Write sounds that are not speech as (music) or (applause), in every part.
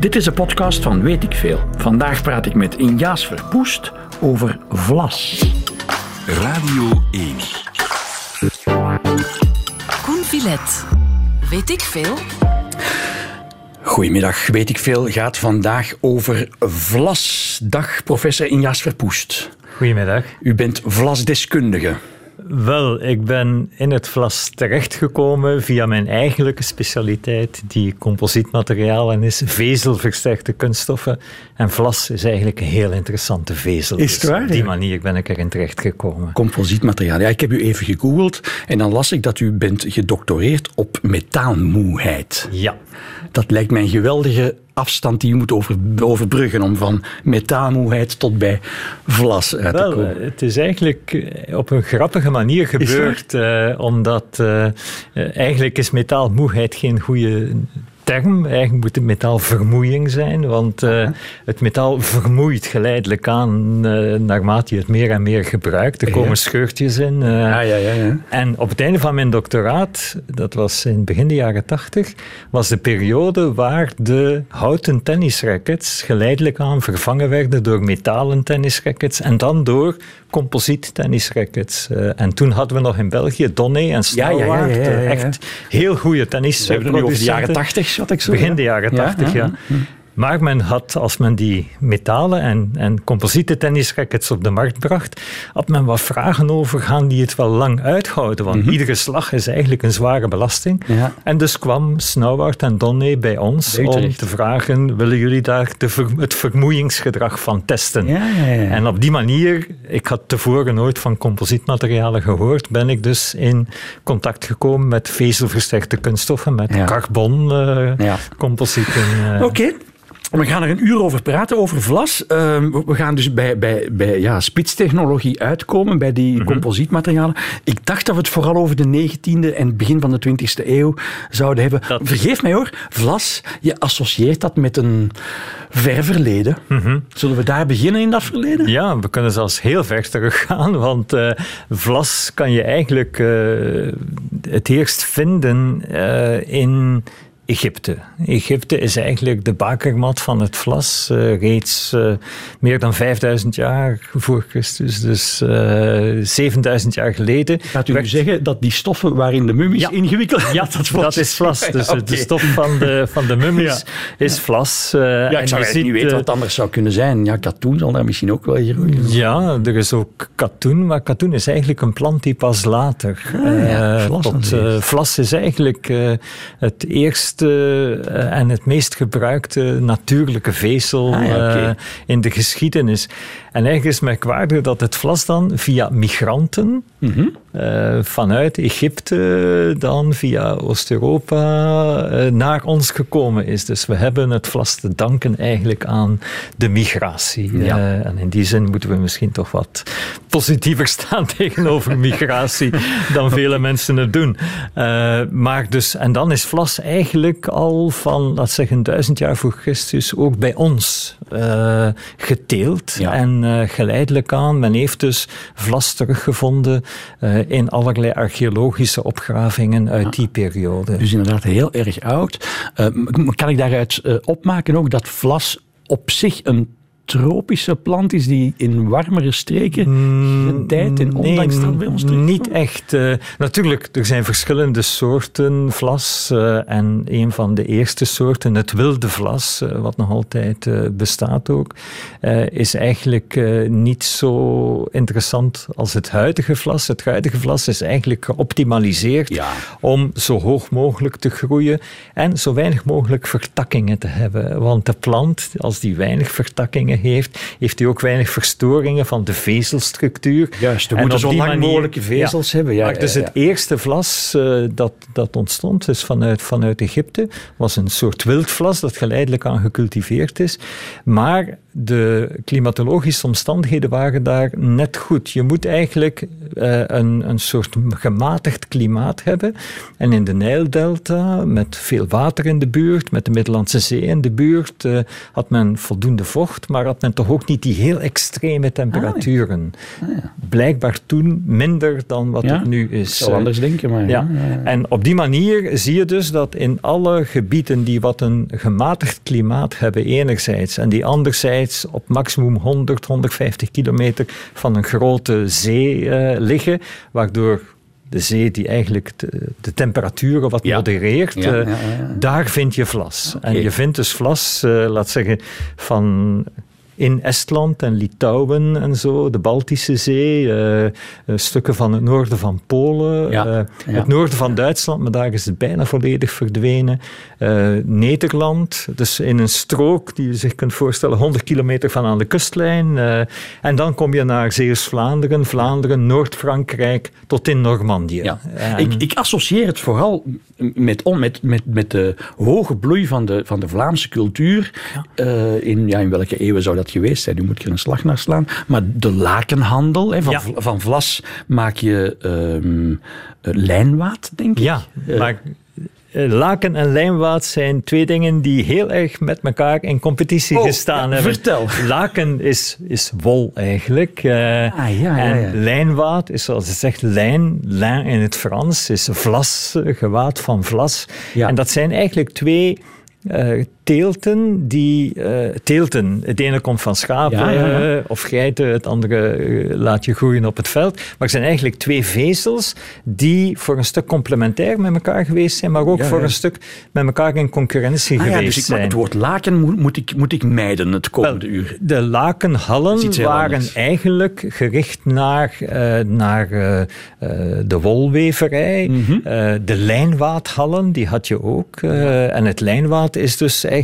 Dit is de podcast van Weet ik Veel. Vandaag praat ik met Injaas Verpoest over vlas. Radio 1. Koen Villet. Weet ik veel? Goedemiddag, Weet ik Veel gaat vandaag over vlas. Dag, professor Injaas Verpoest. Goedemiddag. U bent vlasdeskundige. Wel, ik ben in het vlas terechtgekomen via mijn eigenlijke specialiteit, die composietmaterialen is, vezelversterkte kunststoffen. En vlas is eigenlijk een heel interessante vezel. Is het Dus waar, Op die manier ben ik erin terechtgekomen. Composietmateriaal. Ja, ik heb u even gegoogeld en dan las ik dat u bent gedoctoreerd op metaalmoeheid. Ja. Dat lijkt mij een geweldige afstand die u moet over, overbruggen om van metaalmoeheid tot bij vlas uit te komen. eh, het is eigenlijk eh, op een grappige manier gebeurd, eh, omdat eigenlijk is metaalmoeheid geen goede term. Eigenlijk moet het metaalvermoeiing zijn, want eh, het metaal vermoeit geleidelijk aan eh, naarmate je het meer en meer gebruikt. Er komen Ja. scheurtjes in. eh, Ja, ja, ja. en op het einde van mijn doctoraat, dat was in begin de jaren tachtig, was de periode waar de houten tennisrackets geleidelijk aan vervangen werden door metalen tennisrackets en dan door composiet tennisrackets. En toen hadden we nog in België Donné en eh, echt heel goede tennis. We hebben het nu over de jaren tachtig, wat ik zo. Begin de jaren Ja, tachtig, ja. ja. Maar men had, als men die metalen en, en composiete tennisrackets op de markt bracht, had men wat vragen over, gaan die het wel lang uithouden? Want iedere slag is eigenlijk een zware belasting. Mhm. Ja. En dus kwam Snauwaard en Donné bij ons om te vragen, willen jullie daar ver- het vermoeiingsgedrag van testen? Ja, ja, ja. En op die manier, ik had tevoren nooit van composietmaterialen gehoord, ben ik dus in contact gekomen met vezelversterkte kunststoffen, met Ja. carbon eh, composieten. eh. Oké. We gaan er een uur over praten, over vlas. Ehm, we- gaan dus bij, bij, bij ja, spitstechnologie uitkomen, bij die composietmaterialen. Ik dacht dat we het vooral over de 19e en het begin van de 20e eeuw zouden hebben. Dat- Vergeef mij hoor, vlas, je associeert dat met een ver verleden. Zullen we daar beginnen in dat verleden? Ja, we kunnen zelfs heel ver teruggaan, want eh, vlas kan je eigenlijk eh, het eerst vinden eh, in Egypte. Egypte is eigenlijk de bakermat van het vlas, eh, reeds eh, meer dan 5000 jaar voor Christus, dus eh 7000 jaar geleden. Gaat u nu werd- zeggen dat die stoffen waarin de mummies Ja. ingewikkeld Ja, dat is vlas. (laughs) Dus de stof van de, van de mummies is vlas. Ja, en ik je zou eigenlijk niet weten wat anders zou kunnen zijn. Ja, katoen zal daar misschien ook wel groeien. Ja, er is ook katoen, maar katoen is eigenlijk een plant die pas later. Ah, vlas tot, eh, vlas is eigenlijk het eerste eh, en het meest gebruikte natuurlijke vezel Ah, ja, eh, in de geschiedenis. En eigenlijk is het merkwaardig dat het vlas dan via migranten Mhm. eh, vanuit Egypte dan via Oost-Europa eh, naar ons gekomen is. Dus we hebben het vlas te danken eigenlijk aan de migratie. Ja. Eh, en in die zin moeten we misschien toch wat positiever (laughs) staan tegenover migratie dan vele mensen het doen. Maar dus, en dan is vlas eigenlijk al van, laat zeggen, duizend jaar voor Christus ook bij ons geteeld. Ja. En eh, geleidelijk aan, men heeft dus vlas teruggevonden eh, in allerlei archeologische opgravingen uit die periode. Dus inderdaad heel erg oud. Eh, kan ik daaruit opmaken ook dat vlas op zich een tropische plant is die in warmere streken zijn tijd en ondanks Mm, Nee, dat bij ons terugkomt? niet echt. eh, natuurlijk, er zijn verschillende soorten vlas. eh, en een van de eerste soorten, het wilde vlas, eh, wat nog altijd eh, bestaat ook, eh, is eigenlijk eh, niet zo interessant als het huidige vlas. Het huidige vlas is eigenlijk geoptimaliseerd Ja. om zo hoog mogelijk te groeien en zo weinig mogelijk vertakkingen te hebben. Want de plant, als die weinig vertakkingen heeft, heeft hij ook weinig verstoringen van de vezelstructuur. Juist, we En moeten zo lang manier- mogelijke vezels hebben. Ja, maar dus het eerste vlas eh, dat, dat ontstond, dus vanuit, vanuit Egypte, was een soort wildvlas dat geleidelijk aan gecultiveerd is. Maar de klimatologische omstandigheden waren daar net goed. Je moet eigenlijk uh, een, een soort gematigd klimaat hebben. En in de Nijldelta, met veel water in de buurt, met de Middellandse Zee in de buurt, uh, had men voldoende vocht, maar had men toch ook niet die heel extreme temperaturen. Ah, ja. Blijkbaar toen minder dan wat ja, het nu is. Ik zou anders denken, maar... Ja. En op die manier zie je dus dat in alle gebieden die wat een gematigd klimaat hebben enerzijds en die anderzijds op maximum 100, 150 kilometer van een grote zee uh, liggen, waardoor de zee die eigenlijk de, de temperaturen wat Ja. modereert, Ja, eh, ja, daar vind je vlas. En je vindt dus vlas, eh, laat zeggen, van in Estland en Litouwen en zo, de Baltische Zee, eh, eh, stukken van het noorden van Polen, Ja, eh, ja. het noorden van Duitsland, maar daar is het bijna volledig verdwenen. Nederland, dus in een strook die je zich kunt voorstellen, 100 kilometer van aan de kustlijn. en dan kom je naar Zeeuws-Vlaanderen, Vlaanderen, Noord-Frankrijk tot in Normandië. Ja. En- Ik, ik associeer het vooral met, on- met, met, met de hoge bloei van de, van de Vlaamse cultuur. In, ja, in welke eeuwen zou dat geweest zijn? Nu moet ik er een slag naar slaan. Maar de lakenhandel, hè, van, Ja. van vlas maak je ehm, eh, lijnwaad, denk ik. Ja, Eh, maar eh, laken en lijnwaad zijn twee dingen die heel erg met elkaar in competitie Oh, gestaan hebben. vertel. Laken is, is wol eigenlijk. Ah, ja, en ja. lijnwaad is zoals het zegt lijn, lijn in het Frans, is vlas, gewaad van vlas. Ja. En dat zijn eigenlijk twee teelten die... eh, teelten, het ene komt van schapen Ja, ja, ja. eh, of geiten, het andere eh, laat je groeien op het veld. Maar het zijn eigenlijk twee vezels die voor een stuk complementair met elkaar geweest zijn, maar ook voor een stuk met elkaar in concurrentie Ah, ja, geweest dus ik, zijn. het woord laken moet, moet, ik, moet ik mijden het komende Wel, uur. De lakenhallen waren anders. eigenlijk gericht naar, naar de wolweverij. Mhm. De lijnwaadhallen, die had je ook. En het lijnwaad is dus eigenlijk...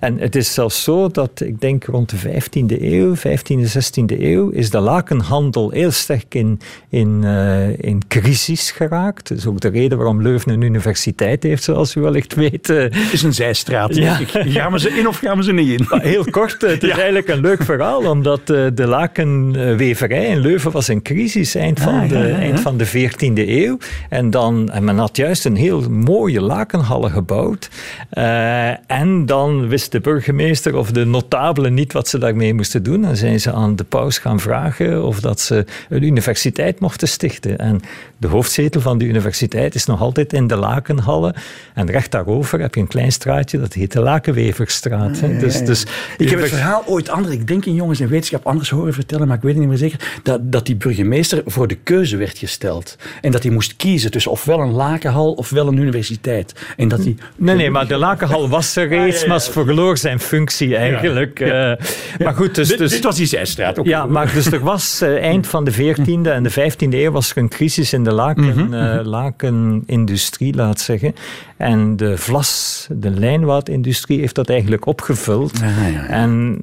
En het is zelfs zo dat, ik denk rond de 15e eeuw, 15e, 16e eeuw, is de lakenhandel heel sterk in, in, eh, in crisis geraakt. Dat is ook de reden waarom Leuven een universiteit heeft, zoals u wellicht weet. Het is een zijstraat. Ja. Gaan we ze in of gaan we ze niet in? (laughs) maar heel kort, het is Ja. eigenlijk een leuk verhaal, omdat eh, de lakenweverij in Leuven was in crisis eind van, Ah, de, ja, ja, ja. eind van de 14e eeuw. En, dan, en men had juist een heel mooie lakenhallen gebouwd. Eh, en dan wist de burgemeester of de notabelen niet wat ze daarmee moesten doen. Dan zijn ze aan de paus gaan vragen of dat ze een universiteit mochten stichten. En de hoofdzetel van de universiteit is nog altijd in de lakenhallen. En recht daarover heb je een klein straatje, dat heet de Lakenweverstraat. Dus, dus Ik heb het verhaal ooit anders, ik denk in Jongens en Wetenschap, anders horen vertellen, maar ik weet het niet meer zeker, dat, dat die burgemeester voor de keuze werd gesteld. En dat hij moest kiezen tussen ofwel een lakenhal ofwel een universiteit. En dat hij... Nee, nee, maar de lakenhal was er maar verloor zijn functie eigenlijk. Eh, maar goed, dus... Dus dit was die zijstraat. ook. Ja, maar dus er was eh, eind van de 14e en de 15e eeuw was er een crisis in de laken, Mhm, eh, lakenindustrie, laat zeggen. En de vlas, de lijnwaadindustrie heeft dat eigenlijk opgevuld. Ah, ja, ja. En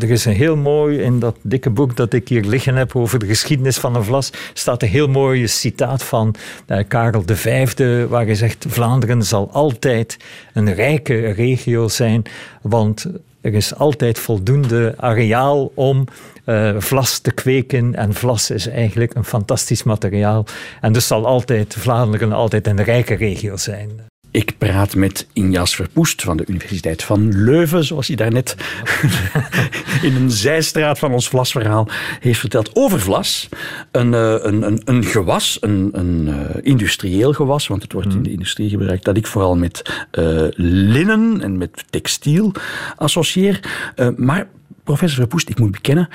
er is een heel mooi, in dat dikke boek dat ik hier liggen heb over de geschiedenis van een vlas, staat een heel mooi citaat van Karel V, waar hij zegt, Vlaanderen zal altijd een rijke regio zijn, want er is altijd voldoende areaal om eh, vlas te kweken. En vlas is eigenlijk een fantastisch materiaal. En dus zal altijd Vlaanderen altijd een rijke regio zijn. Ik praat met Injas Verpoest van de Universiteit van Leuven, zoals hij daarnet (laughs) in een zijstraat van ons vlasverhaal heeft verteld over vlas. Een, eh, een, een, een gewas, een, een eh, industrieel gewas, want het wordt in de industrie gebruikt, dat ik vooral met eh, linnen en met textiel associeer. Maar professor Verpoest, ik moet bekennen,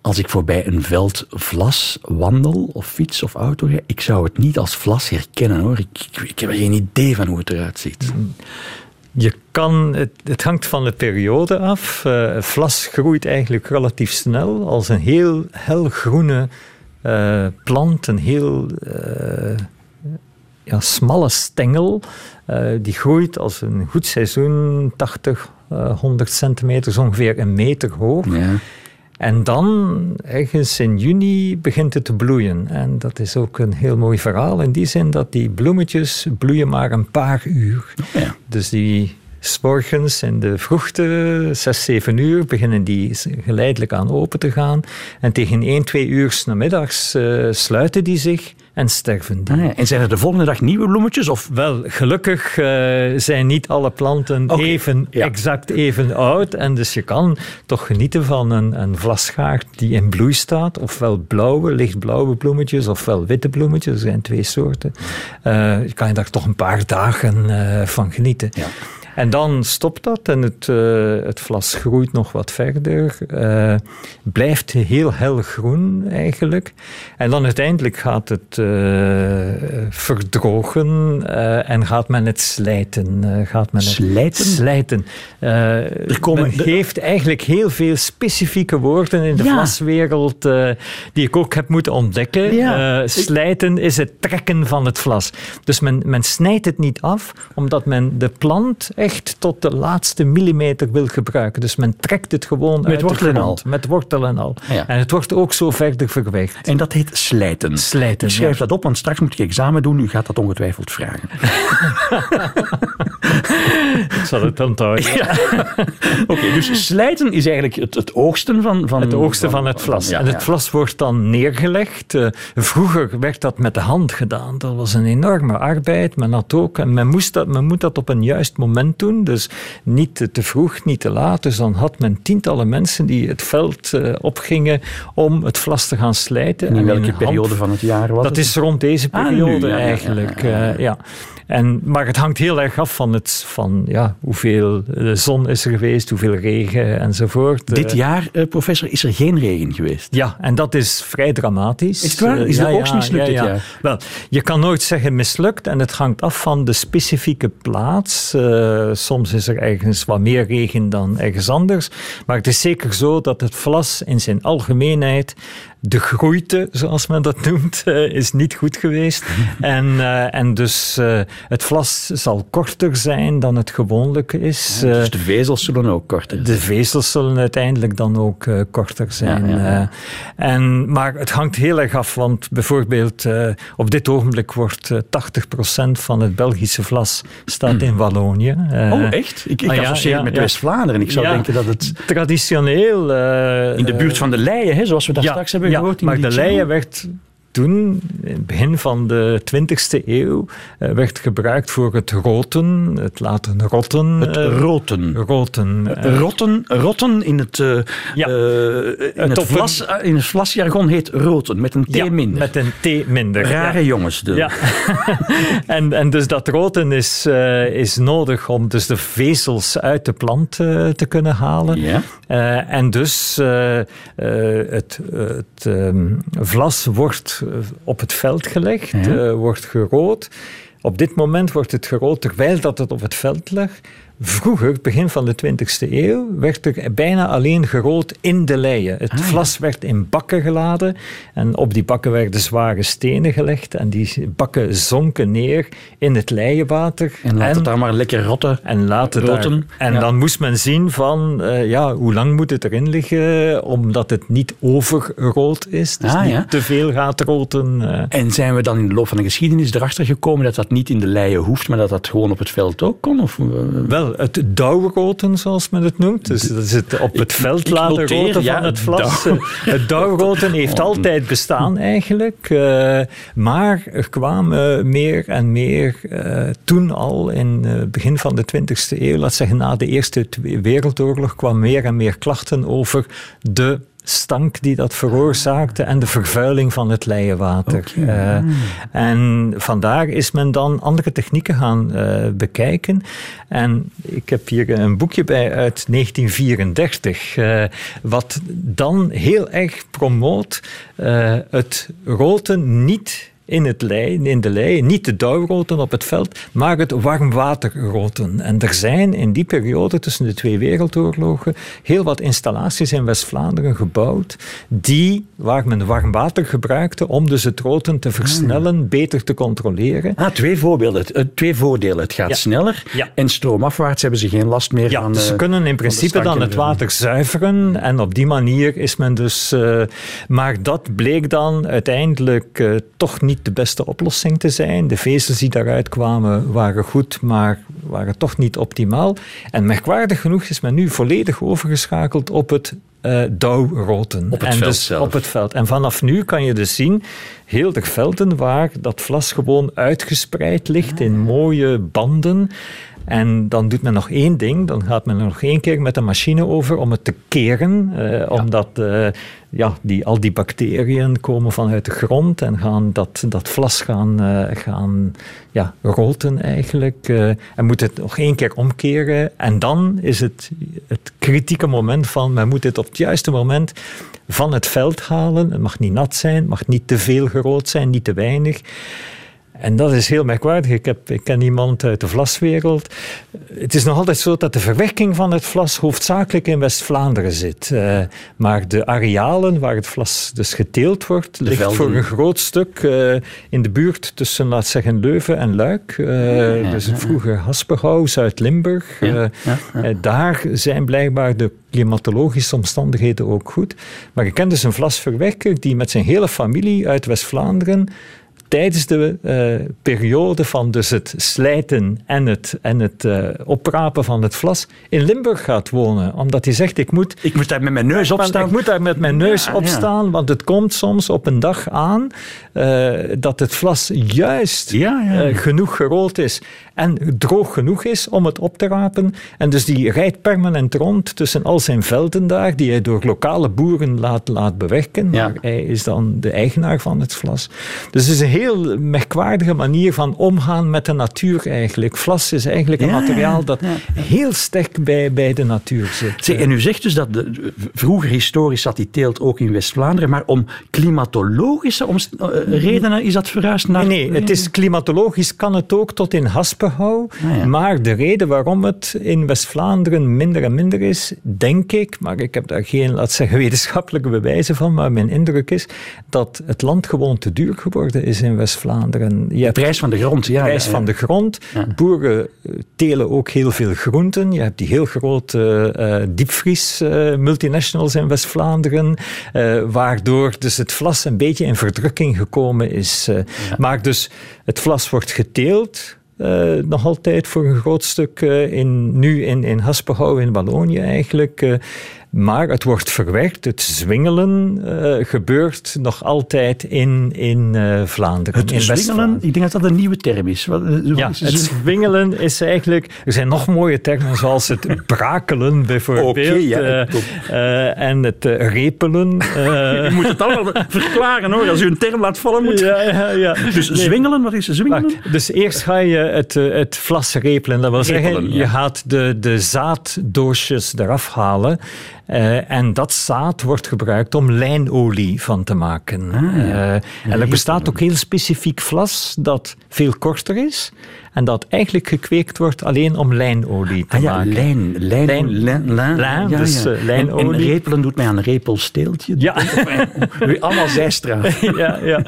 als ik voorbij een veld vlas wandel, of fiets of auto, ik zou het niet als vlas herkennen hoor. Ik, ik, ik heb er geen idee van hoe het eruit ziet. Je kan, het, het hangt van de periode af. Eh, vlas groeit eigenlijk relatief snel als een heel helgroene eh, plant, een heel eh, ja, smalle stengel. Die groeit als een goed seizoen 80, eh, 100 centimeter, ongeveer een meter hoog. Ja. En dan, ergens in juni, begint het te bloeien. En dat is ook een heel mooi verhaal in die zin dat die bloemetjes bloeien maar een paar uur. Ja. Dus die S'morgens in de vroegte, 6, 7 uur, beginnen die geleidelijk aan open te gaan. En tegen 1, 2 uur s namiddags uh, sluiten die zich en sterven die. Ah, en zijn er de volgende dag nieuwe bloemetjes? Of? Wel, gelukkig uh, zijn niet alle planten okay. even, ja. exact even oud. En dus je kan toch genieten van een, een vlasgaard die in bloei staat. Ofwel blauwe, lichtblauwe bloemetjes, ofwel witte bloemetjes. Er zijn twee soorten. Uh, je kan je daar toch een paar dagen uh, van genieten. Ja. En dan stopt dat en het, uh, het vlas groeit nog wat verder. Uh, blijft heel hel groen eigenlijk. En dan uiteindelijk gaat het uh, verdrogen en gaat men het slijten. gaat men het slijten? Slijten. er komen, men geeft eigenlijk heel veel specifieke woorden in de ja. vlaswereld die ik ook heb moeten ontdekken. Ja. slijten is het trekken van het vlas. Dus men, men snijdt het niet af, omdat men de plant echt tot de laatste millimeter wil gebruiken. Dus men trekt het gewoon met uit wortel de grond. Met wortel en al. Ja. En het wordt ook zo verder verwerkt. En dat heet slijten. Slijten. Ik schrijf ja. dat op, want straks moet ik examen doen. U gaat dat ongetwijfeld vragen. (laughs) ik zal het onthouden. Ja. (laughs) Oké, okay, dus slijten is eigenlijk het, het oogsten van, van... Het oogsten van, van het vlas. En het vlas wordt dan neergelegd. Uh, vroeger werd dat met de hand gedaan. Dat was een enorme arbeid. Men had ook... En men, moest dat, men moet dat op een juist moment doen. Dus niet te vroeg, niet te laat. Dus dan had men tientallen mensen die het veld uh, opgingen om het vlas te gaan slijten. En in welke en periode hand... van het jaar was Dat het? is rond deze periode ah, nu, ja, eigenlijk. Ja, ja, uh, ja. En, maar het hangt heel erg af van, het, van ja, hoeveel zon is er geweest, hoeveel regen enzovoort. Dit jaar, uh, professor, is er geen regen geweest. Ja, en dat is vrij dramatisch. Is het waar? Is de ja, oogst mislukt dit jaar? Wel, je kan nooit zeggen mislukt en het hangt af van de specifieke plaats. Uh, soms is er ergens wat meer regen dan ergens anders. Maar het is zeker zo dat het vlas in zijn algemeenheid de groeite, zoals men dat noemt, uh, is niet goed geweest. (laughs) en, uh, en dus uh, het vlas zal korter zijn dan het gewoonlijk is. Ja, dus de vezels zullen ook korter zijn. De vezels zullen uiteindelijk dan ook korter zijn. Ja, ja, en, maar het hangt heel erg af, want bijvoorbeeld op dit ogenblik wordt 80% van het Belgische vlas staat mm. in Wallonië. oh, echt? Ik, ik ah, associeer het met West-Vlaanderen. Ik zou denken dat het... Traditioneel... in de buurt van de Leien, hè, zoals we daar straks hebben ja, maar de leien werd toen, in het begin van de 20e eeuw, uh, werd gebruikt voor het roten, het laten rotten. Het uh, roten. roten. Uh, rotten, rotten in het, ja. in, het vlas, in het vlasjargon heet roten, met een T ja, minder. met een T minder. Rare ja. jongens. De. Ja. en, en dus dat roten is, is nodig om dus de vezels uit de plant te kunnen halen. Ja. en dus het, het um, vlas wordt op het veld gelegd, ja. uh, wordt gerood. Op dit moment wordt het gerood terwijl dat het op het veld ligt. Vroeger, begin van de 20e eeuw, werd er bijna alleen gerood in de leien. Het ah, vlas werd in bakken geladen en op die bakken werden zware stenen gelegd en die bakken zonken neer in het leienwater. En laat en, het daar maar lekker rotten. En laat het rotten. Daar, en ja. dan moest men zien van, uh, ja, hoe lang moet het erin liggen, omdat het niet overrood is, dus ah, niet ja. te veel gaat roten. Uh. En zijn we dan in de loop van de geschiedenis erachter gekomen dat dat niet in de leien hoeft, maar dat dat gewoon op het veld ook kon? Of, uh, Wel, het dauwroten, zoals men het noemt. Dus dat is het op het veld laten roten ja, van het vlas. (laughs) Het dauwroten heeft altijd bestaan eigenlijk. Uh, maar er kwamen meer en meer uh, toen al, in het uh, begin van de 20e eeuw, laat zeggen na de Eerste Wereldoorlog, kwam meer en meer klachten over de stank die dat veroorzaakte en de vervuiling van het leienwater. Okay. Uh, en vandaar is men dan andere technieken gaan uh, bekijken. En ik heb hier een boekje bij uit 1934, uh, wat dan heel erg promoot het roten niet in, het lei, in de lei, niet de dauwroten op het veld, maar het warmwaterroten. En er zijn in die periode tussen de twee wereldoorlogen heel wat installaties in West-Vlaanderen gebouwd die, waar men warmwater gebruikte om dus het roten te versnellen, ah. beter te controleren. Ah, twee voorbeelden, twee voordelen. Het gaat ja. sneller ja. en stroomafwaarts hebben ze geen last meer ja, van... Dus ze kunnen in principe dan het water zuiveren en op die manier is men dus... Uh, maar dat bleek dan uiteindelijk uh, toch niet de beste oplossing te zijn. De vezels die daaruit kwamen waren goed, maar waren toch niet optimaal. En merkwaardig genoeg is men nu volledig overgeschakeld op het uh, dauwroten. Op het en veld dus zelf. Op het veld. En vanaf nu kan je dus zien, heel de velden waar dat vlas gewoon uitgespreid ligt in mooie banden. En dan doet men nog één ding. Dan gaat men er nog één keer met de machine over om het te keren. Eh, Omdat eh, ja, die, al die bacteriën komen vanuit de grond en gaan dat, dat vlas gaan, eh, gaan ja, roten eigenlijk. En moet het nog één keer omkeren. En dan is het het kritieke moment van men moet het op het juiste moment van het veld halen. Het mag niet nat zijn, het mag niet te veel gerood zijn, niet te weinig. En dat is heel merkwaardig. Ik, heb, ik ken iemand uit de vlaswereld. Het is nog altijd zo dat de verwerking van het vlas hoofdzakelijk in West-Vlaanderen zit. Uh, maar de arealen waar het vlas dus geteeld wordt, De ligt velden. voor een groot stuk uh, in de buurt tussen, laat zeggen, Leuven en Luik. Uh, ja, dus ja, vroeger Haspengouw, Zuid-Limburg. Ja. daar zijn blijkbaar de klimatologische omstandigheden ook goed. Maar ik ken dus een vlasverwerker die met zijn hele familie uit West-Vlaanderen tijdens de uh, periode van dus het slijten en het, en het uh, oprapen van het vlas in Limburg gaat wonen. Omdat hij zegt, ik moet... Ik moet daar met mijn neus op staan. Ik moet daar met mijn neus Ja, op ja. staan, want het komt soms op een dag aan uh, dat het vlas juist Ja, ja. eh, genoeg gerold is en droog genoeg is om het op te rapen. En dus die rijdt permanent rond tussen al zijn velden daar, die hij door lokale boeren laat, laat bewerken. Ja. Maar hij is dan de eigenaar van het vlas. Dus het is een heel merkwaardige manier van omgaan met de natuur eigenlijk. Vlas is eigenlijk een materiaal dat ja. heel sterk bij, bij de natuur zit. Zeg, en u zegt dus dat de, vroeger historisch zat die teelt ook in West-Vlaanderen, maar om klimatologische omst- eh, redenen is dat verhuisd naar... Nee, nee, het is klimatologisch kan het ook tot in Ah, ja. Maar de reden waarom het in West-Vlaanderen minder en minder is, denk ik, maar ik heb daar geen, laat zeggen, (laughs) wetenschappelijke bewijzen van, maar mijn indruk is dat het land gewoon te duur geworden is in West-Vlaanderen. Je De hebt prijs van de grond, ja. de prijs ja, ja. van de grond. Boeren eh, telen ook heel veel groenten. Je hebt die heel grote eh diepvries eh, multinationals in West-Vlaanderen, waardoor dus het vlas een beetje in verdrukking gekomen is. Maar dus het vlas wordt geteeld. Eh, nog altijd voor een groot stuk eh, in, nu in, in Haspengouw in Wallonië eigenlijk. eh, maar het wordt verwerkt, het zwingelen eh, gebeurt nog altijd in, in eh, Vlaanderen. Het in zwingelen, ik denk dat dat een nieuwe term is. Wat, eh, Ja, is het swingelen is eigenlijk... Er zijn nog mooie termen zoals het (laughs) brakelen bijvoorbeeld. Ja, eh, en het repelen. (laughs) Je moet het allemaal verklaren hoor. Als u een term laat vallen, moet ja, ja, ja. Dus Nee, zwingelen, wat is zwingelen? Dus eerst ga je het, het vlas repelen. Dat wil Repelen, zeggen, je gaat de, de zaaddoosjes eraf halen. Eh, en dat zaad wordt gebruikt om lijnolie van te maken. Eh, en er bestaat ook heel specifiek vlas dat veel korter is. En dat eigenlijk gekweekt wordt alleen om lijnolie te Ah ja, maken. lijn. Lijn, Lijn. lijn, lijn, Lijn, ja, dus, ja. eh, lijnolie. En, en repelen doet mij aan een repelsteeltje. Ja. (laughs) Allemaal zijstraat. (laughs) ja, ja.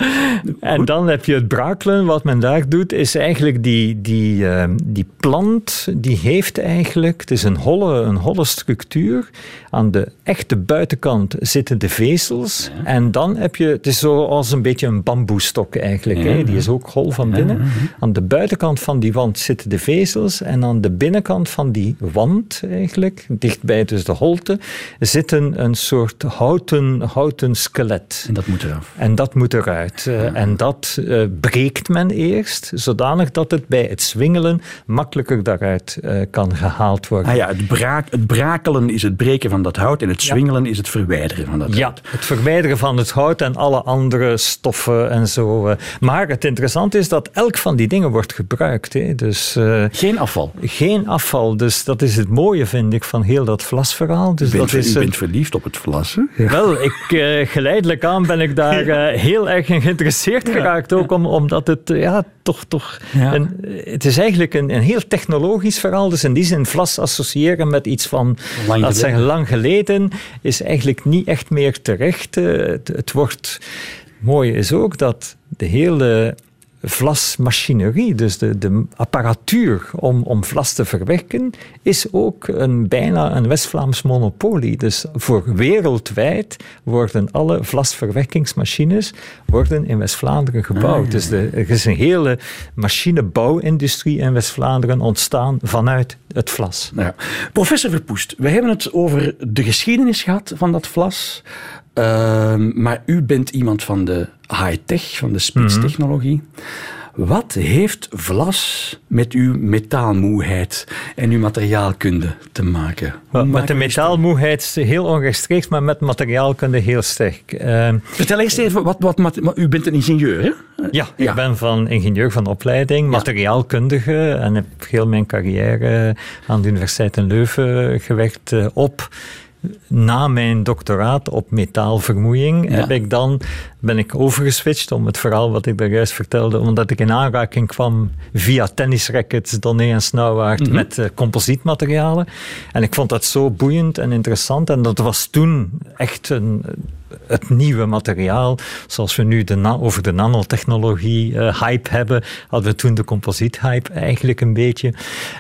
En dan heb je het brakelen. Wat men daar doet, is eigenlijk die, die, eh, die plant, die heeft eigenlijk, het is een holle, een holle structuur. Aan de echte buitenkant zitten de vezels. En dan heb je, het is zoals een beetje een bamboestok eigenlijk. Hè? Die is ook hol van binnen. Aan de buitenkant van die wand zitten de vezels. En aan de binnenkant van die wand eigenlijk, dichtbij dus de holte, zit een, soort houten, houten skelet. En dat moet eraf. En dat moet eruit. Eh, en dat eh, breekt men eerst, zodanig dat het bij het zwingelen makkelijker daaruit eh, kan gehaald worden. Ah ja, het, braak, het brakelen is het breken van dat hout en het zwingelen is het verwijderen van dat Ja, hout. het verwijderen van het hout en alle andere stoffen en zo. Maar het interessante is dat elk van die dingen wordt gebruikt. Hè. Dus eh, Geen afval. geen afval. Dus dat is het mooie, vind ik, van heel dat vlasverhaal. Dus U bent, dat is u bent verliefd op het vlas, hè? Wel, ik, eh, geleidelijk aan ben ik daar (laughs) eh, heel erg in geïnteresseerd geraakt. Ook om, omdat het ja, toch... toch Ja. een, het is eigenlijk een, een heel technologisch verhaal. Dus in die zin vlas associëren met iets van, Lang geleden. zeggen, lang geleden, is eigenlijk niet echt meer terecht. Het, het wordt... Het mooie is ook dat de hele vlasmachinerie, dus de, de apparatuur om, om vlas te verwerken, is ook een, bijna een West-Vlaams monopolie. Dus voor wereldwijd worden alle vlasverwerkingsmachines worden in West-Vlaanderen gebouwd. Ah, dus de, er is een hele machinebouwindustrie in West-Vlaanderen ontstaan vanuit het vlas. Ja. Professor Verpoest, we hebben het over de geschiedenis gehad van dat vlas. Ehm, maar u bent iemand van de high-tech, van de spitstechnologie. Wat heeft vlas met uw metaalmoeheid en uw materiaalkunde te maken? met de metaalmoeheid heel onrechtstreeks, maar met materiaalkunde heel sterk. Uh, Vertel eerst even, wat, wat, wat, u bent een ingenieur, hè? Ja, ik ben van ingenieur van opleiding, materiaalkundige en heb heel mijn carrière aan de Universiteit in Leuven gewerkt eh, op na mijn doctoraat op metaalvermoeiing heb ik dan, ben ik overgeswitcht om het verhaal wat ik daar juist vertelde, omdat ik in aanraking kwam via tennisrackets, Donné en Snauwaard mhm. met uh, composietmaterialen. En ik vond dat zo boeiend en interessant en dat was toen echt een het nieuwe materiaal, zoals we nu de over de nanotechnologie uh, hype hebben, hadden we toen de composiethype eigenlijk een beetje.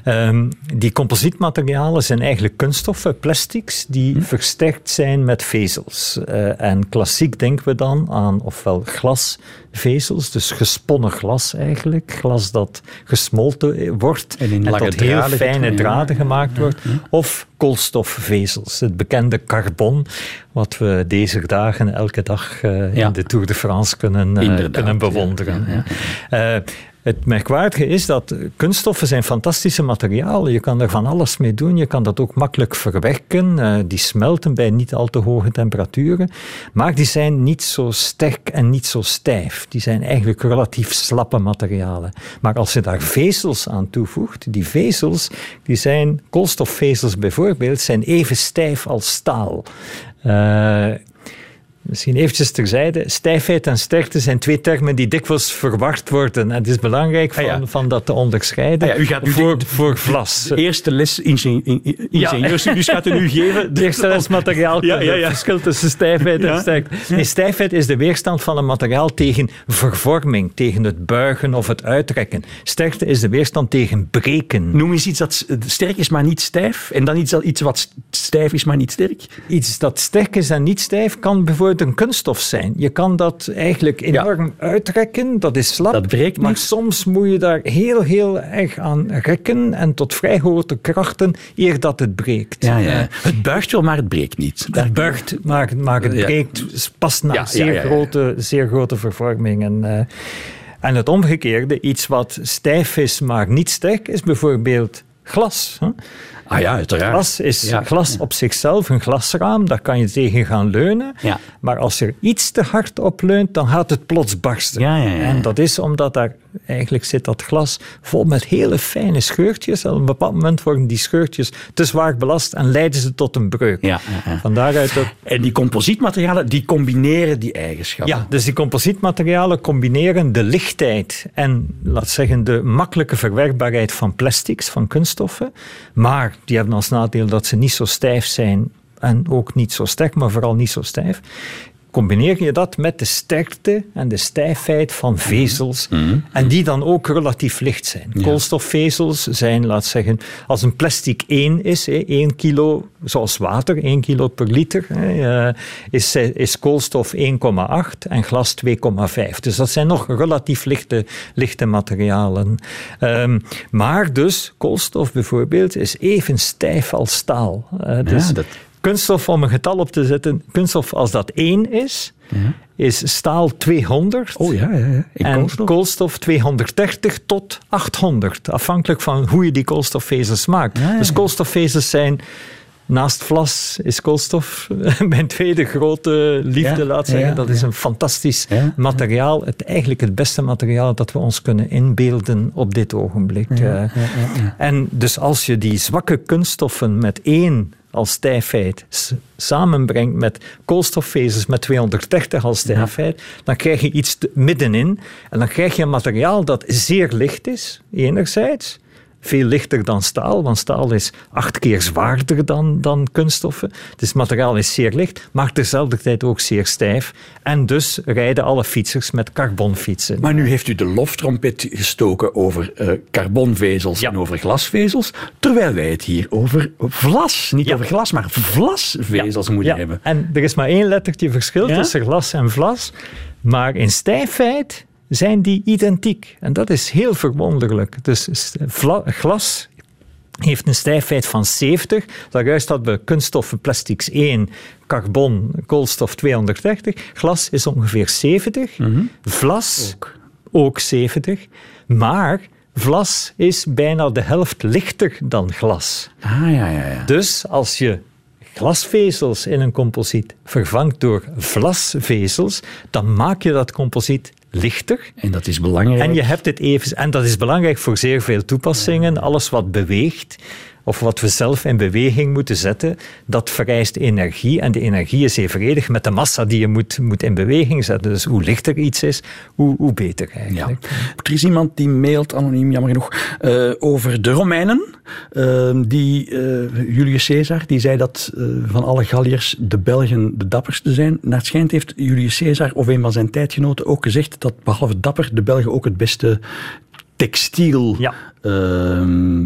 Um, die composietmaterialen zijn eigenlijk kunststoffen, plastics, die hm. versterkt zijn met vezels. Uh, en klassiek denken we dan aan ofwel glasvezels, dus gesponnen glas eigenlijk, glas dat gesmolten wordt en, en tot heel fijne draden gemaakt wordt, of koolstofvezels, het bekende carbon, wat we deze dagen elke dag uh, in de Tour de France kunnen, uh, kunnen bewonderen. Ja, ja, uh, het merkwaardige is dat kunststoffen zijn fantastische materialen. Je kan er van alles mee doen. Je kan dat ook makkelijk verwerken. Uh, die smelten bij niet al te hoge temperaturen. Maar die zijn niet zo sterk en niet zo stijf. Die zijn eigenlijk relatief slappe materialen. Maar als je daar vezels aan toevoegt, die vezels, die zijn, koolstofvezels bijvoorbeeld, zijn even stijf als staal. Uh, Misschien eventjes terzijde. Stijfheid en sterkte zijn twee termen die dikwijls verward worden. En het is belangrijk van, ah, van dat te onderscheiden ah, ja, u gaat voor, voor vlas. De eerste les ingenieursstudies ja. gaat u nu geven. (laughs) De eerste les materiaal. Ja, ja, ja. verschil tussen stijfheid en sterkte. Nee, stijfheid is de weerstand van een materiaal tegen vervorming, tegen het buigen of het uitrekken. Sterkte is de weerstand tegen breken. Noem eens iets dat sterk is, maar niet stijf. En dan iets, iets wat stijf is, maar niet sterk. Iets dat sterk is en niet stijf kan bijvoorbeeld een kunststof zijn. Je kan dat eigenlijk enorm uitrekken, dat is slap. Dat breekt Maar soms moet je daar heel, heel erg aan rekken en tot vrij grote krachten eer dat het breekt. Ja, ja. het buigt wel, maar het breekt niet. Het buigt, maar, maar het breekt pas na zeer, Grote, zeer grote vervormingen. Uh, en het omgekeerde, iets wat stijf is, maar niet sterk, is bijvoorbeeld glas. Ah ja, uiteraard. Glas is glas op zichzelf, een glasraam, daar kan je tegen gaan leunen. Ja. Maar als er iets te hard op leunt, dan gaat het plots barsten. En dat is omdat daar eigenlijk zit dat glas vol met hele fijne scheurtjes. En op een bepaald moment worden die scheurtjes te zwaar belast en leiden ze tot een breuk. Ja, dat... En die composietmaterialen, die combineren die eigenschappen. Ja, dus die composietmaterialen combineren de lichtheid en, laat zeggen, de makkelijke verwerkbaarheid van plastics, van kunststoffen. Maar die hebben als nadeel dat ze niet zo stijf zijn en ook niet zo sterk, maar vooral niet zo stijf combineer je dat met de sterkte en de stijfheid van vezels, mhm. Mhm. en die dan ook relatief licht zijn. Koolstofvezels zijn, laat zeggen, als een plastic 1 is, 1 kilo, zoals water, 1 kilo per liter, eh, is, is koolstof 1,8 en glas 2,5. Dus dat zijn nog relatief lichte, lichte materialen. Um, maar dus, koolstof bijvoorbeeld, is even stijf als staal. Uh, dus ja, dat kunststof, om een getal op te zetten, kunststof als dat 1 is, ja. is staal 200. Oh ja, ja, ja. En koolstof. koolstof 230 tot 800, afhankelijk van hoe je die koolstofvezels maakt. Dus koolstofvezels zijn Naast vlas is koolstof (laughs) mijn tweede grote liefde, laat zeggen. dat is een fantastisch materiaal. Het, eigenlijk het beste materiaal dat we ons kunnen inbeelden op dit ogenblik. Eh. En dus als je die zwakke kunststoffen met één als stijfheid samenbrengt met koolstofvezels met 230 als stijfheid, dan krijg je iets middenin. En dan krijg je een materiaal dat zeer licht is, enerzijds, veel lichter dan staal, want staal is acht keer zwaarder dan, dan kunststoffen. Dus het materiaal is zeer licht, maar tezelfde tijd ook zeer stijf. En dus rijden alle fietsers met carbonfietsen. Maar nu heeft u de loftrompet gestoken over uh, carbonvezels en over glasvezels, terwijl wij het hier over vlas, niet over glas, maar vlasvezels moeten hebben. En er is maar één lettertje verschil tussen glas en vlas, maar in stijfheid zijn die identiek. En dat is heel verwonderlijk. Dus glas heeft een stijfheid van 70. Daaruit staat bij kunststoffen plastics 1, carbon, koolstof 230. Glas is ongeveer 70. Mm Vlas ook. ook 70. Maar vlas is bijna de helft lichter dan glas. Ah, ja, ja, ja. Dus als je glasvezels in een composiet vervangt door vlasvezels, dan maak je dat composiet lichter. En dat is belangrijk. En je hebt het even, en dat is belangrijk voor zeer veel toepassingen. Alles wat beweegt, of wat we zelf in beweging moeten zetten, dat vereist energie. En de energie is evenredig met de massa die je moet, moet in beweging zetten. Dus hoe lichter iets is, hoe, hoe beter eigenlijk. Er is iemand die mailt, anoniem jammer genoeg, uh, over de Romeinen. Uh, die, uh, Julius Caesar, die zei dat van alle Galliërs de Belgen de dapperste zijn. Naar het schijnt heeft Julius Caesar of een van zijn tijdgenoten ook gezegd dat behalve dapper de Belgen ook het beste textiel ja. Ehm,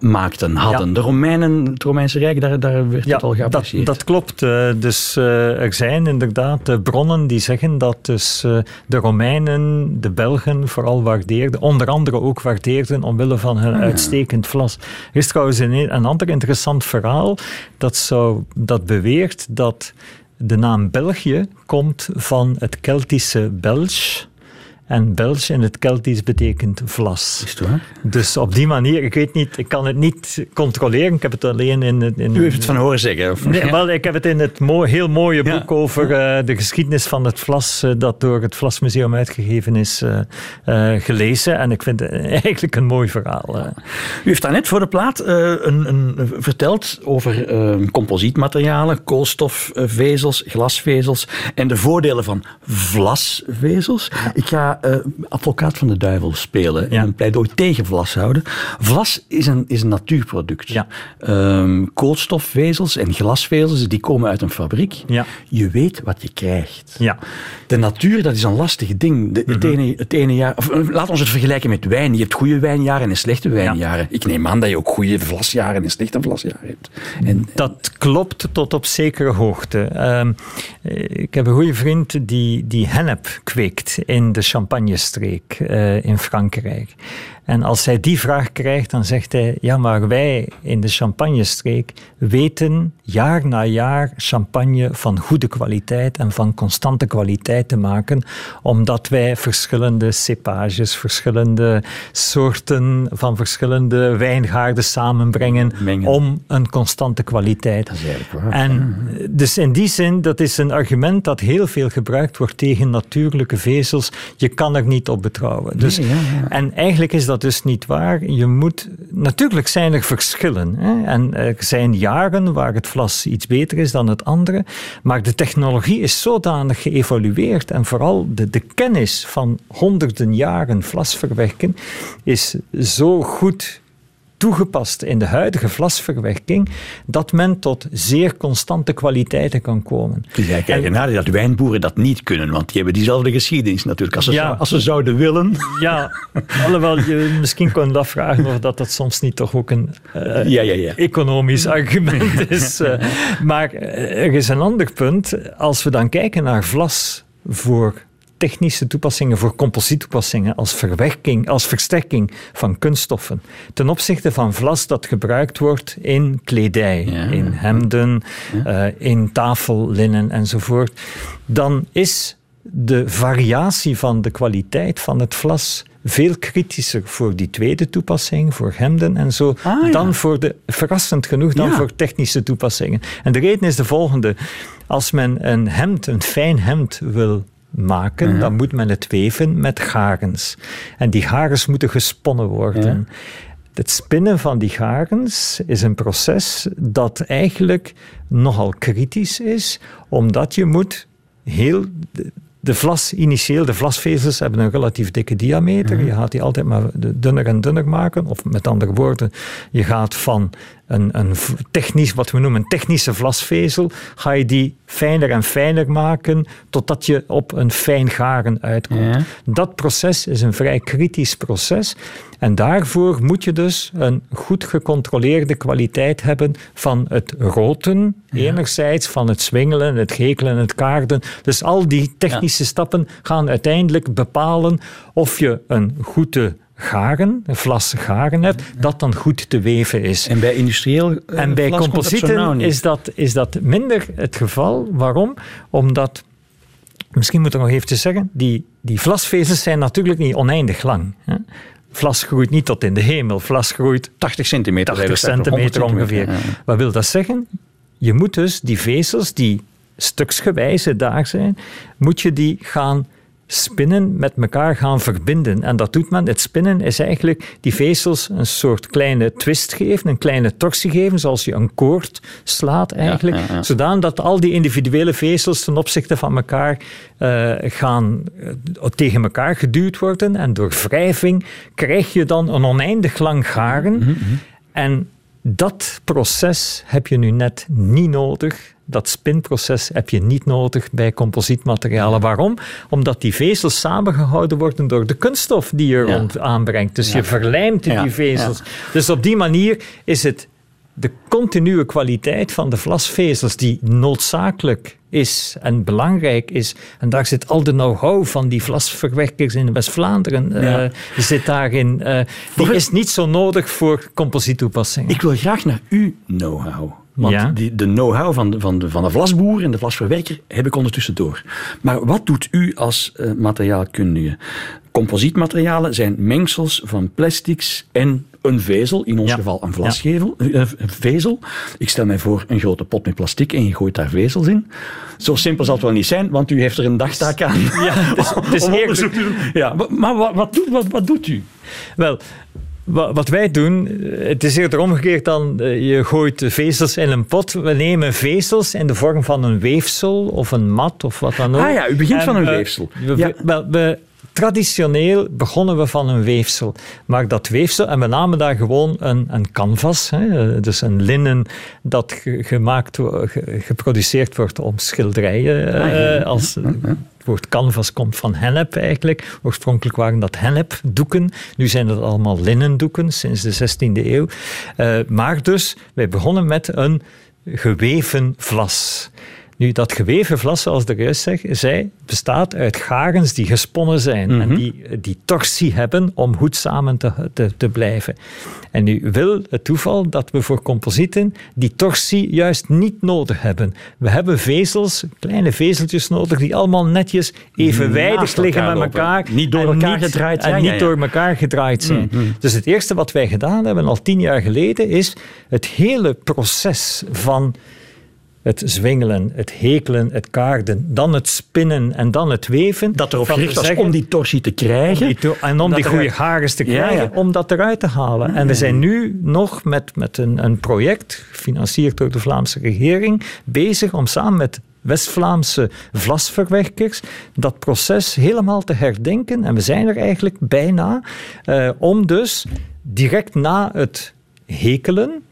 maakten, hadden. De Romeinen, het Romeinse Rijk, daar, daar werd het al geapprecieerd. Dat, dat klopt. Eh, dus uh, er zijn inderdaad uh, bronnen die zeggen dat dus, de Romeinen de Belgen vooral waardeerden, onder andere ook waardeerden omwille van hun uitstekend vlas. Er is trouwens een, een ander interessant verhaal dat, zou, dat beweert dat de naam België komt van het Keltische Belge en Belge in het Keltisch betekent vlas. Is het waar? Dus op die manier, ik weet niet, ik kan het niet controleren. Ik heb het alleen in... in U heeft het van horen zeggen? Of? Nee, wel, ik heb het in het heel mooie boek over uh, de geschiedenis van het vlas, uh, dat door het Vlasmuseum uitgegeven is, uh, gelezen. En ik vind het (laughs) eigenlijk een mooi verhaal. U heeft daarnet voor de plaat een, een, verteld over composietmaterialen, koolstofvezels, glasvezels en de voordelen van vlasvezels. Ik ga uh, advocaat van de duivel spelen en een pleidooi tegen vlas houden. Vlas is een, is een natuurproduct. Ja. Um, koolstofvezels en glasvezels die komen uit een fabriek. Ja. Je weet wat je krijgt. Ja. De natuur, dat is een lastig ding. De, het, mhm. ene, het ene jaar, of, eh, laat ons het vergelijken met wijn. Je hebt goede wijnjaren en slechte wijnjaren. Ik neem aan dat je ook goede vlasjaren en slechte vlasjaren hebt. En, dat klopt tot op zekere hoogte. Um, ik heb een goede vriend die, die hennep kweekt in de Champagne-streek uh, in Frankrijk. En als hij die vraag krijgt, dan zegt hij: Ja, maar wij in de Champagne-streek weten jaar na jaar champagne van goede kwaliteit en van constante kwaliteit te maken, omdat wij verschillende cepages, verschillende soorten van verschillende wijngaarden samenbrengen om een constante kwaliteit. Dat is waar. En dus in die zin, dat is een argument dat heel veel gebruikt wordt tegen natuurlijke vezels. Je kan er niet op betrouwen. Dus, En eigenlijk is dat dat is niet waar. Je moet, natuurlijk zijn er verschillen. Hè? En er zijn jaren waar het vlas iets beter is dan het andere. Maar de technologie is zodanig geëvolueerd. En vooral de, de kennis van honderden jaren vlasverwerken is zo goed toegepast in de huidige vlasverwerking, dat men tot zeer constante kwaliteiten kan komen. Het is eigenlijk dat wijnboeren dat niet kunnen, want die hebben diezelfde geschiedenis natuurlijk. Als ze, ja, als ze zouden willen. Ja, alhoewel je misschien kon afvragen of dat, dat soms niet toch ook een uh, ja, ja, ja. economisch argument (laughs) is. Uh, maar eh, er is een ander punt. Als we dan kijken naar vlas voor technische toepassingen voor composiettoepassingen als verwerking, als versterking van kunststoffen ten opzichte van vlas dat gebruikt wordt in kledij, in hemden, ja. uh, in tafellinnen enzovoort, dan is de variatie van de kwaliteit van het vlas veel kritischer voor die tweede toepassing, voor hemden en zo, ah, dan voor de, verrassend genoeg, dan voor technische toepassingen. En de reden is de volgende. Als men een hemd, een fijn hemd wil maken, dan moet men het weven met garens. En die garens moeten gesponnen worden. Het spinnen van die garens is een proces dat eigenlijk nogal kritisch is, omdat je moet heel de vlas initieel, de vlasvezels hebben een relatief dikke diameter. Je gaat die altijd maar dunner en dunner maken. Of met andere woorden, je gaat van een, een technisch, wat we noemen een technische vlasvezel, ga je die fijner en fijner maken totdat je op een fijn garen uitkomt. Dat proces is een vrij kritisch proces. En daarvoor moet je dus een goed gecontroleerde kwaliteit hebben van het roten, enerzijds, van het zwingelen, het gekelen, het kaarden. Dus al die technische stappen gaan uiteindelijk bepalen of je een goede garen, een vlas garen hebt, dat dan goed te weven is. En bij industrieel uh, En bij composieten is dat, is dat minder het geval. Waarom? Omdat, misschien moet ik nog even zeggen, die, die vlasvezels zijn natuurlijk niet oneindig lang. Hè? Vlas groeit niet tot in de hemel. Vlas groeit 80 centimeter, 80 centimeter ongeveer. Wat wil dat zeggen? Je moet dus die vezels die stuksgewijze daar zijn, moet je die gaan spinnen met elkaar gaan verbinden. En dat doet men. Het spinnen is eigenlijk die vezels een soort kleine twist geven, een kleine torsie geven, zoals je een koord slaat eigenlijk. Ja, Zodat al die individuele vezels ten opzichte van elkaar uh, gaan uh, tegen elkaar geduwd worden. En door wrijving krijg je dan een oneindig lang garen. Mm -hmm. En dat proces heb je nu net niet nodig dat spinproces heb je niet nodig bij composietmaterialen. Waarom? Omdat die vezels samengehouden worden door de kunststof die je rond aanbrengt. Dus je verlijmt die vezels. Dus op die manier is het de continue kwaliteit van de vlasvezels die noodzakelijk is en belangrijk is. En daar zit al de know-how van die vlasverwerkers in West-Vlaanderen ja. uh, zit daarin. Uh, die is niet zo nodig voor composiettoepassingen. Ik wil graag naar uw know-how. Want ja. die, de know-how van de, van, de, van de vlasboer en de vlasverwerker heb ik ondertussen door. Maar wat doet u als uh, materiaalkundige? Composietmaterialen zijn mengsels van plastics en een vezel, in ons ja. geval een vlasgevel, ja. een vezel. Ik stel mij voor een grote pot met plastic en je gooit daar vezels in. Zo simpel zal het wel niet zijn, want u heeft er een dagtaak aan. Ja, het is, het is (laughs) onderzoek te doen. Ja, maar wat, wat, doet, wat, wat doet u? Wel, wat wij doen, het is eerder omgekeerd dan je gooit vezels in een pot. We nemen vezels in de vorm van een weefsel of een mat of wat dan ook. Ah ja, u begint en, van een weefsel. We, ja. we, traditioneel begonnen we van een weefsel. Maar dat weefsel, en we namen daar gewoon een, een canvas, hè, dus een linnen dat gemaakt, geproduceerd wordt om schilderijen. Ah, ja. als, woord canvas komt van hennep eigenlijk. Oorspronkelijk waren dat hennepdoeken. Nu zijn dat allemaal linnendoeken sinds de 16e eeuw. Uh, maar dus, wij begonnen met een geweven vlas. Nu, dat geweven vlas, zoals de juist zei, bestaat uit garens die gesponnen zijn mm -hmm. en die, die torsie hebben om goed samen te, te, te, blijven. En nu wil het toeval dat we voor composieten die torsie juist niet nodig hebben. We hebben vezels, kleine vezeltjes nodig, die allemaal netjes evenwijdig liggen met elkaar. Niet door elkaar niet, gedraaid zijn. En niet ja, ja. door elkaar gedraaid zijn. Mm -hmm. Dus het eerste wat wij gedaan hebben, al tien jaar geleden, is het hele proces van het zwingelen, het hekelen, het kaarden, dan het spinnen en dan het weven. Dat erop gericht was om die torsie te krijgen. Om die en om die goede hagers te krijgen, ja, ja. om dat eruit te halen. En we zijn nu nog met, met een, een project, gefinancierd door de Vlaamse regering, bezig om samen met West-Vlaamse vlasverwerkers dat proces helemaal te herdenken. En we zijn er eigenlijk bijna uh, om dus direct na het hekelen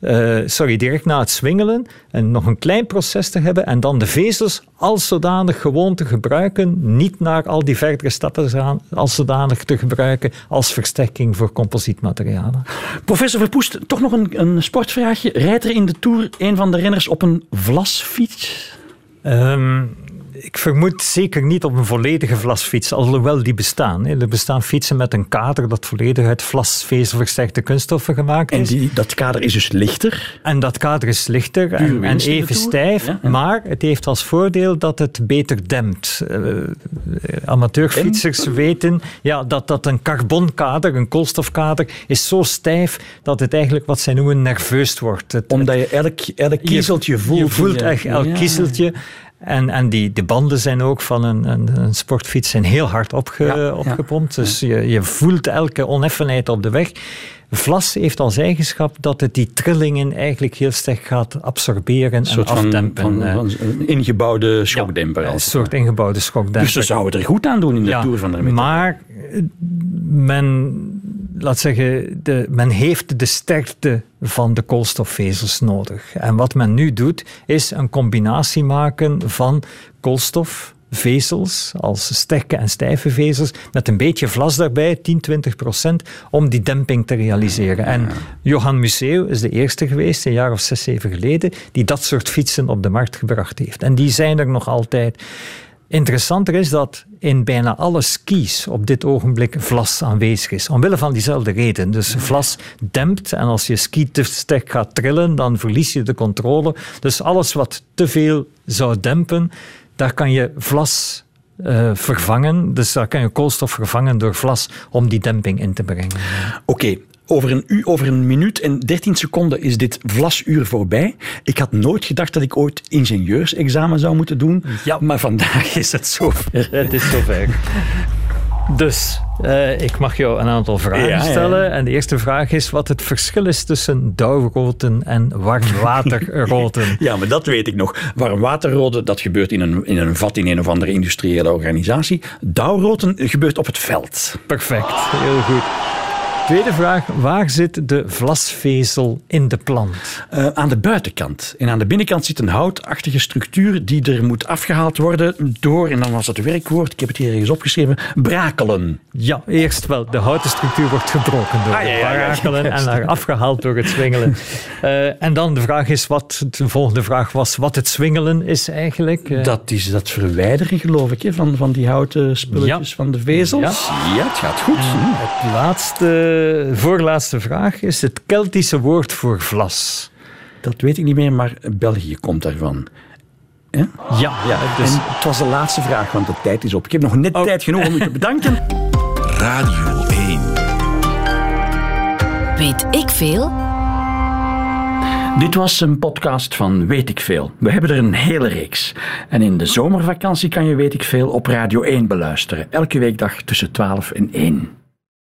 uh, sorry, direct na het swingelen en nog een klein proces te hebben en dan de vezels als zodanig gewoon te gebruiken, niet naar al die verdere stappen gaan, als zodanig te gebruiken als versterking voor composietmaterialen. Professor Verpoest, toch nog een, een sportvraagje. Rijdt er in de Tour een van de renners op een vlasfiets? Um, ik vermoed zeker niet op een volledige vlasfiets, alhoewel die bestaan. Er bestaan fietsen met een kader dat volledig uit vlasvezelversterkte kunststoffen gemaakt is. En die, dat kader is dus lichter? En dat kader is lichter en, en even stijf, ja, ja. maar het heeft als voordeel dat het beter dempt. Uh, amateurfietsers Dem? weten ja, dat, dat een carbonkader, een koolstofkader, is zo stijf dat het eigenlijk wat zij noemen nerveus wordt. Het, Omdat je elk, elk kiezeltje voelt. Je voelt echt elk kiezeltje. En, en die, de banden zijn ook van een, een, een sportfiets zijn heel hard opge, Ja, opgepompt. Dus je, je voelt elke oneffenheid op de weg. Vlas heeft als eigenschap dat het die trillingen eigenlijk heel sterk gaat absorberen Een en van, afdempen. van, eh. van een ingebouwde schokdemper. een als het soort ingebouwde schokdemper. Dus ze zouden er goed aan doen in de Ja, Tour van de. Maar eh, men, laat zeggen, de, men heeft de sterkte van de koolstofvezels nodig. En wat men nu doet, is een combinatie maken van koolstofvezels, als sterke en stijve vezels, met een beetje vlas daarbij, 10, 20 procent, om die demping te realiseren. En Johan Museeuw is de eerste geweest, een jaar of zes, zeven geleden, die dat soort fietsen op de markt gebracht heeft. En die zijn er nog altijd. Interessanter is dat in bijna alle skis op dit ogenblik vlas aanwezig is. Omwille van diezelfde reden. Dus vlas dempt en als je ski te sterk gaat trillen, dan verlies je de controle. Dus alles wat te veel zou dempen, daar kan je vlas eh, vervangen. Dus daar kan je koolstof vervangen door vlas om die demping in te brengen. Oké, over, een over een minuut en 13 seconden is dit vlasuur voorbij. Ik had nooit gedacht dat ik ooit ingenieursexamen zou moeten doen. Ja. Maar vandaag is het zover. (laughs) Het is zover. Dus eh, ik mag jou een aantal vragen Ja, ja, ja. stellen. En de eerste vraag is wat het verschil is tussen dauwroten en warmwaterroten. (laughs) Ja, maar dat weet ik nog. Warmwaterrode, dat gebeurt in een, in een vat in een of andere industriële organisatie. Dauwroten gebeurt op het veld. Perfect, heel goed. Tweede vraag, waar zit de vlasvezel in de plant? Eh, aan de buitenkant. En aan de binnenkant zit een houtachtige structuur die er moet afgehaald worden door, en dan was het werkwoord, ik heb het hier ergens opgeschreven, brakelen. Ja, eerst wel. De houten structuur wordt gebroken door Ah, ja, het ja, ja, barakelen juist. en daar afgehaald door het zwingelen. (laughs) Eh, en dan de vraag is wat, de volgende vraag was wat het zwingelen is eigenlijk. Eh, Dat is dat verwijderen, geloof ik, van, van die houten spulletjes van de vezels. Ja, het gaat goed. Het laatste, voorlaatste vraag is het Keltische woord voor vlas. Dat weet ik niet meer, maar België komt daarvan. Ja, ja dus En het was de laatste vraag, want de tijd is op. Ik heb nog net tijd genoeg om u te bedanken. (laughs) Radio 1. Weet ik veel? Dit was een podcast van Weet ik Veel. We hebben er een hele reeks. En in de zomervakantie kan je Weet ik Veel op Radio 1 beluisteren. Elke weekdag tussen 12 en 1.